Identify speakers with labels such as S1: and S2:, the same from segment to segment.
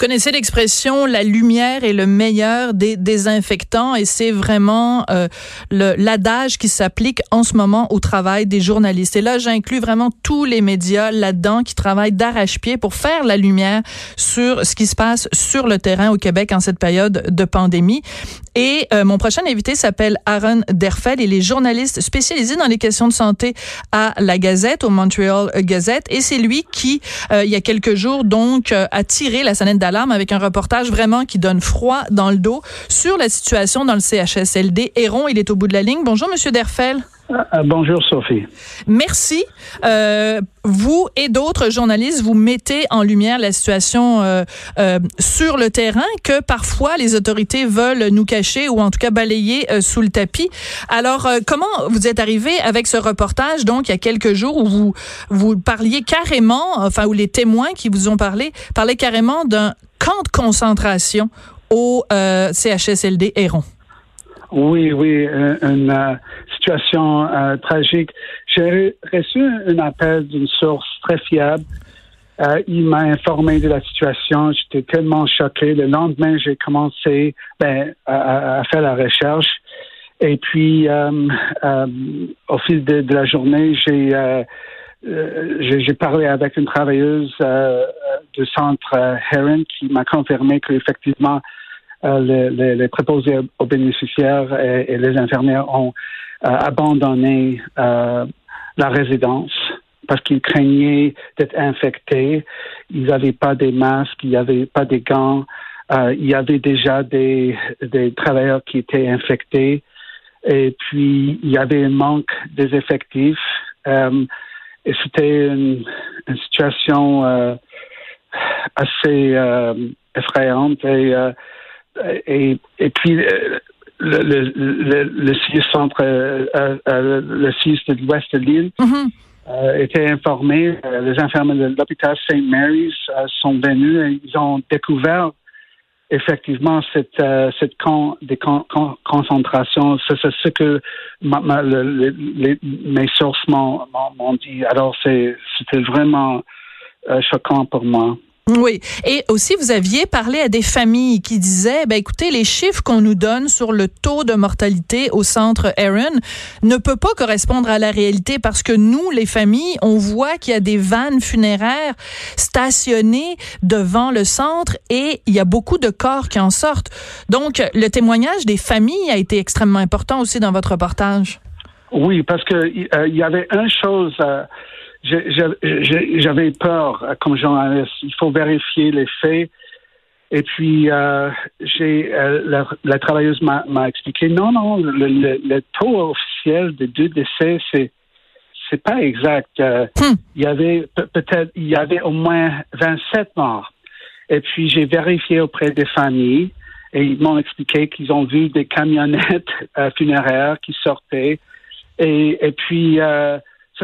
S1: Vous connaissez l'expression la lumière est le meilleur des désinfectants et c'est vraiment euh, l'adage qui s'applique en ce moment au travail des journalistes. Et là, j'inclus vraiment tous les médias là-dedans qui travaillent d'arrache-pied pour faire la lumière sur ce qui se passe sur le terrain au Québec en cette période de pandémie. Et euh, mon prochain invité s'appelle Aaron Derfel. Il est journaliste spécialisé dans les questions de santé à la Gazette, au Montreal Gazette. Et c'est lui qui, euh, il y a quelques jours, donc, euh, a tiré la sonnette d'alarme avec un reportage vraiment qui donne froid dans le dos sur la situation dans le CHSLD. Héron, il est au bout de la ligne. Bonjour, Monsieur Derfel.
S2: Euh, bonjour Sophie.
S1: Merci. Euh, vous et d'autres journalistes, vous mettez en lumière la situation euh, sur le terrain que parfois les autorités veulent nous cacher ou en tout cas balayer sous le tapis. Alors, comment vous êtes arrivé avec ce reportage, donc, il y a quelques jours, où vous, vous parliez carrément, enfin, où les témoins qui vous ont parlé parlaient carrément d'un camp de concentration au CHSLD Héron?
S2: Oui, oui, une, euh, tragique. J'ai reçu un appel d'une source très fiable. Euh, il m'a informé de la situation. J'étais tellement choqué. Le lendemain, j'ai commencé ben, à, faire la recherche. Et puis, euh, au fil de, la journée, j'ai j'ai parlé avec une travailleuse du centre Heron qui m'a confirmé qu'effectivement, les, les, préposés aux bénéficiaires et les infirmières ont abandonné euh, la résidence parce qu'ils craignaient d'être infectés. Ils n'avaient pas des masques, il n'y avait pas des gants. Euh, il y avait déjà des, des travailleurs qui étaient infectés. Et puis, il y avait un manque des effectifs. Euh, et c'était une, une, situation euh, assez euh, effrayante. Et, euh, et, et, puis, le, le, le, centre, euh, euh, le CIS de l'ouest de l'île, mm-hmm. euh, était informé. les infirmiers de l'hôpital St. Mary's sont venus et ils ont découvert effectivement cette, cette con, des con, concentrations. C'est ce que ma, les, mes sources m'ont dit. Alors, c'était vraiment choquant pour moi.
S1: Oui. Et aussi, vous aviez parlé à des familles qui disaient, ben, écoutez, les chiffres qu'on nous donne sur le taux de mortalité au centre Aaron ne peut pas correspondre à la réalité parce que nous, les familles, on voit qu'il y a des vannes funéraires stationnées devant le centre et il y a beaucoup de corps qui en sortent. Donc, le témoignage des familles a été extrêmement important aussi dans votre reportage.
S2: Oui, parce que euh, il y avait une chose. Euh, j'avais peur euh, comme journaliste. Il faut vérifier les faits. Et puis, euh, j'ai euh, la, travailleuse m'a expliqué non, non, le, taux officiel de deux décès, c'est c'est pas exact. Hmm. Il y avait peut-être il y avait au moins 27 morts. Et puis j'ai vérifié auprès des familles et ils m'ont expliqué qu'ils ont vu des camionnettes funéraires qui sortaient. Et, et puis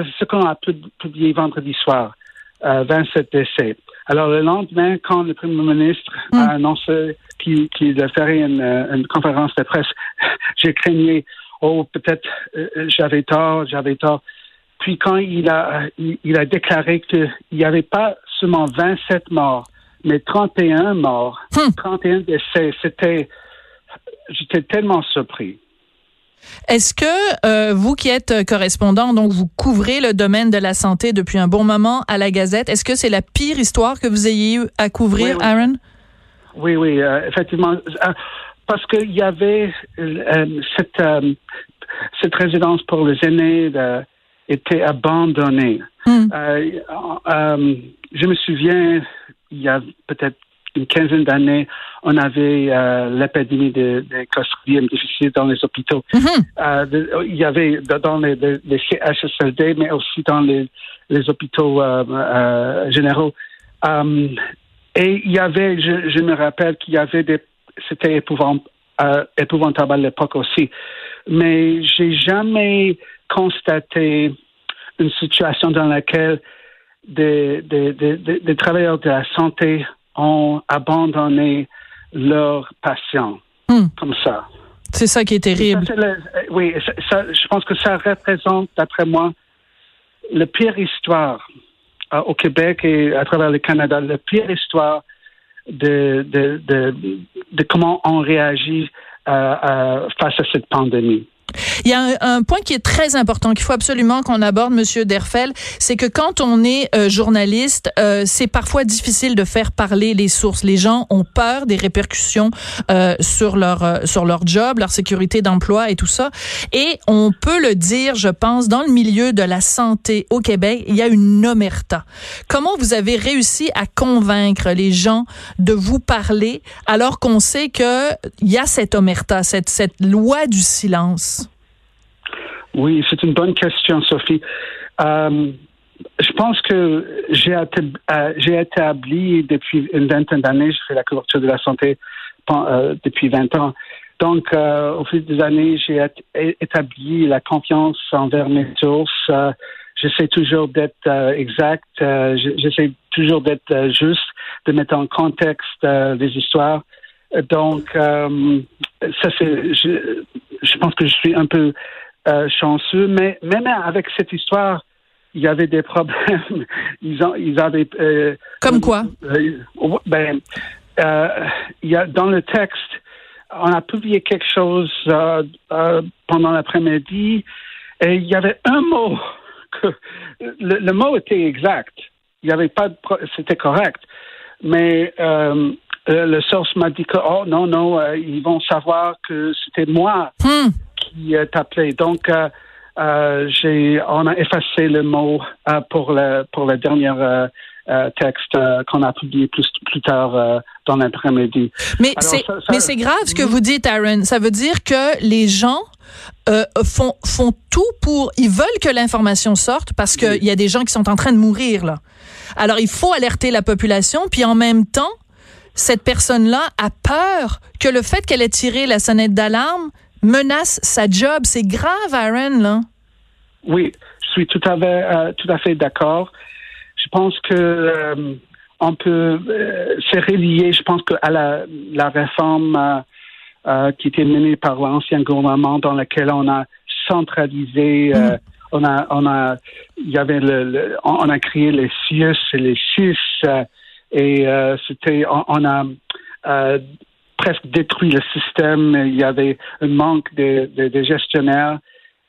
S2: c'est ce qu'on a publié vendredi soir, 27 euh, décès. Alors, le lendemain, quand le Premier ministre a hmm. annoncé qu'il ferait euh, une, conférence de presse, j'ai craigné, oh, peut-être euh, j'avais tort, j'avais tort. Puis quand il a, il, a déclaré qu'il n'y avait pas seulement 27 morts, mais 31 morts, 31 hmm. décès, c'était, j'étais tellement surpris.
S1: Est-ce que euh, vous qui êtes euh, correspondant, donc vous couvrez le domaine de la santé depuis un bon moment à la Gazette, est-ce que c'est la pire histoire que vous ayez eu à couvrir, Aaron?
S2: Oui, oui, euh, effectivement. Parce qu'il y avait cette, cette résidence pour les aînés était abandonnée. Hmm. je me souviens, il y a peut-être une quinzaine d'années, on avait euh, l'épidémie des de clostridium difficile dans les hôpitaux. Euh, il y avait dans les, les, CHSLD, mais aussi dans les, les hôpitaux généraux. et il y avait, je, je me rappelle qu'il y avait des, c'était épouvantable, épouvantable à l'époque aussi, mais j'ai jamais constaté une situation dans laquelle des, des, des, des, travailleurs de la santé ont abandonné leurs patients hmm. comme ça.
S1: C'est ça qui est terrible.
S2: oui, ça, je pense que ça représente, d'après moi, la pire histoire euh, au Québec et à travers le Canada, la pire histoire de, de, de, de comment on réagit euh, euh, face à cette pandémie.
S1: Il y a un, point qui est très important qu'il faut absolument qu'on aborde, Monsieur Derfel, c'est que quand on est euh, journaliste, euh, c'est parfois difficile de faire parler les sources. Les gens ont peur des répercussions euh, sur leur sur leur job, leur sécurité d'emploi et tout ça. Et on peut le dire, je pense, dans le milieu de la santé au Québec, il y a une omerta. Comment vous avez réussi à convaincre les gens de vous parler alors qu'on sait que il y a cette omerta, cette cette loi du silence?
S2: Oui, c'est une bonne question, Sophie. Euh, je pense que j'ai euh, établi depuis une vingtaine d'années, je fais la couverture de la santé euh, depuis 20 ans. Donc, au fil des années, j'ai établi la confiance envers mes sources. j'essaie toujours d'être exact. j'essaie toujours d'être juste, de mettre en contexte les histoires. Donc, ça c'est, je, je pense que je suis un peu euh, chanceux, mais même avec cette histoire, il y avait des problèmes. ils, ont, ils avaient.
S1: Euh, Comme quoi?
S2: Euh, Ben, il y a dans le texte, on a publié quelque chose pendant l'après-midi, et il y avait un mot que le, mot était exact. Il y avait pas, c'était correct, mais le source m'a dit que oh non non, ils vont savoir que c'était moi. Hmm qui est appelé. Donc, euh, euh, j'ai, on a effacé le mot euh, pour le pour le dernier texte qu'on a publié plus plus tard dans l'après-midi.
S1: Mais c'est mais c'est grave ce que vous dites, Aaron. Ça veut dire que les gens font font tout pour ils veulent que l'information sorte parce qu'il y a des gens qui sont en train de mourir là. Alors il faut alerter la population puis en même temps cette personne-là a peur que le fait qu'elle ait tiré la sonnette d'alarme menace sa job. C'est grave, Aaron, là.
S2: Oui, je suis tout à fait, euh, tout à fait d'accord. Je pense que euh, on peut euh, se relier, je pense, à la, la réforme qui était menée par l'ancien gouvernement dans laquelle on a centralisé, mm. on a, on a, il y avait le, on a créé les CIUS et les CIS et c'était, on, a presque détruit le système. Il y avait un manque de, de, gestionnaires.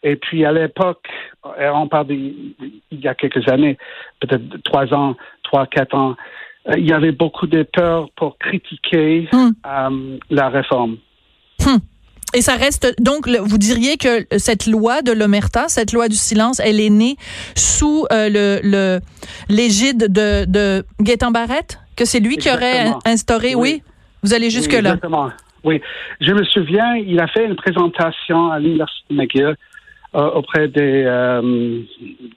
S2: Et puis à l'époque, on parle il y a quelques années, peut-être trois ans, trois, quatre ans, euh, il y avait beaucoup de peur pour critiquer hmm. euh, la réforme.
S1: Hmm. Et ça reste donc vous diriez que cette loi de l'omerta, cette loi du silence, elle est née sous euh, le l'égide de, de Gaétan Barrette, que c'est lui qui aurait instauré, oui vous allez jusque-là.
S2: exactement. Oui. Je me souviens, il a fait une présentation à l'Université McGill euh, auprès des, euh,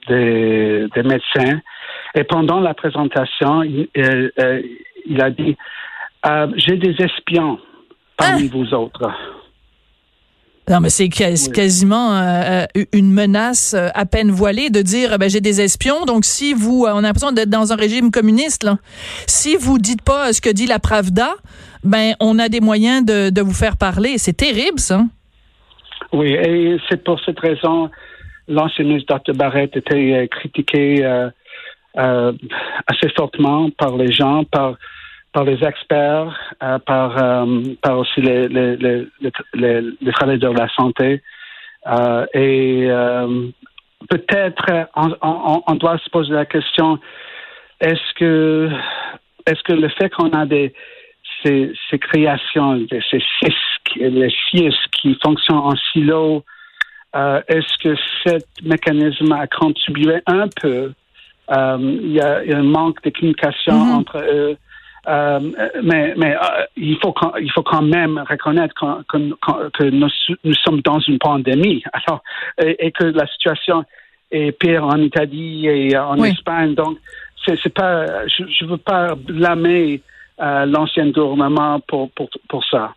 S2: des, des, médecins. Et pendant la présentation, il, euh, il a dit J'ai des espions parmi ah! vous autres.
S1: Non, mais c'est quasiment euh, euh, une menace euh, à peine voilée de dire ben, j'ai des espions. Donc, si vous, on a l'impression d'être dans un régime communiste, là. si vous dites pas ce que dit la Pravda, ben on a des moyens de, de vous faire parler. C'est terrible, ça.
S2: Oui, et c'est pour cette raison l'ancien ministre Dr. Barrett était critiqué assez fortement par les gens, par par les experts, euh, par, euh, par aussi les, les, les, les, travailleurs de la santé. Euh, et peut-être on, on, on, doit se poser la question est-ce que est-ce que le fait qu'on a des ces, ces créations, ces CIS, les CIS qui fonctionnent en silo, est-ce que ce mécanisme a contribué un peu Il y, a, un manque de communication mm-hmm. entre eux Euh, mais mais euh, il, faut quand, il faut quand même reconnaître que, que, que nous, nous, sommes dans une pandémie alors, et, et, que la situation est pire en Italie et en oui. Espagne. Donc, c'est pas, je ne veux pas blâmer euh, l'ancien gouvernement pour, pour, pour ça.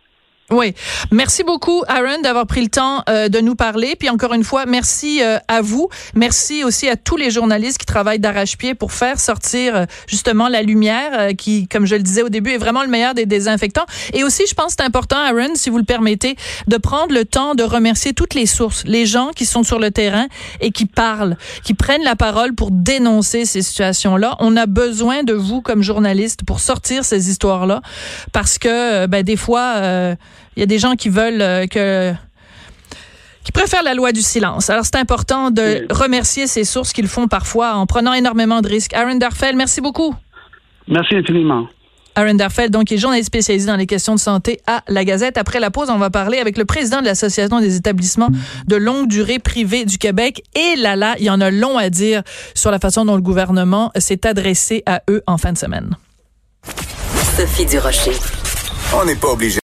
S1: Oui. Merci beaucoup, Aaron, d'avoir pris le temps euh, de nous parler. Puis encore une fois, merci euh, à vous. Merci aussi à tous les journalistes qui travaillent d'arrache-pied pour faire sortir euh, justement la lumière euh, qui, comme je le disais au début, est vraiment le meilleur des désinfectants. Et aussi, je pense que c'est important, Aaron, si vous le permettez, de prendre le temps de remercier toutes les sources, les gens qui sont sur le terrain et qui parlent, qui prennent la parole pour dénoncer ces situations-là. On a besoin de vous comme journalistes pour sortir ces histoires-là parce que, ben, des fois, il y a des gens qui veulent euh, que qui préfèrent la loi du silence. Alors, c'est important de oui. remercier ces sources qu'ils font parfois en prenant énormément de risques. Aaron Darfeld, merci beaucoup.
S2: Merci infiniment.
S1: Aaron Darfeld, donc, est journaliste spécialisé dans les questions de santé à la Gazette. Après la pause, on va parler avec le président de l'Association des établissements de longue durée privés du Québec. Et là, là, il y en a long à dire sur la façon dont le gouvernement s'est adressé à eux en fin de semaine.
S3: Sophie Durocher.
S4: On n'est pas obligé.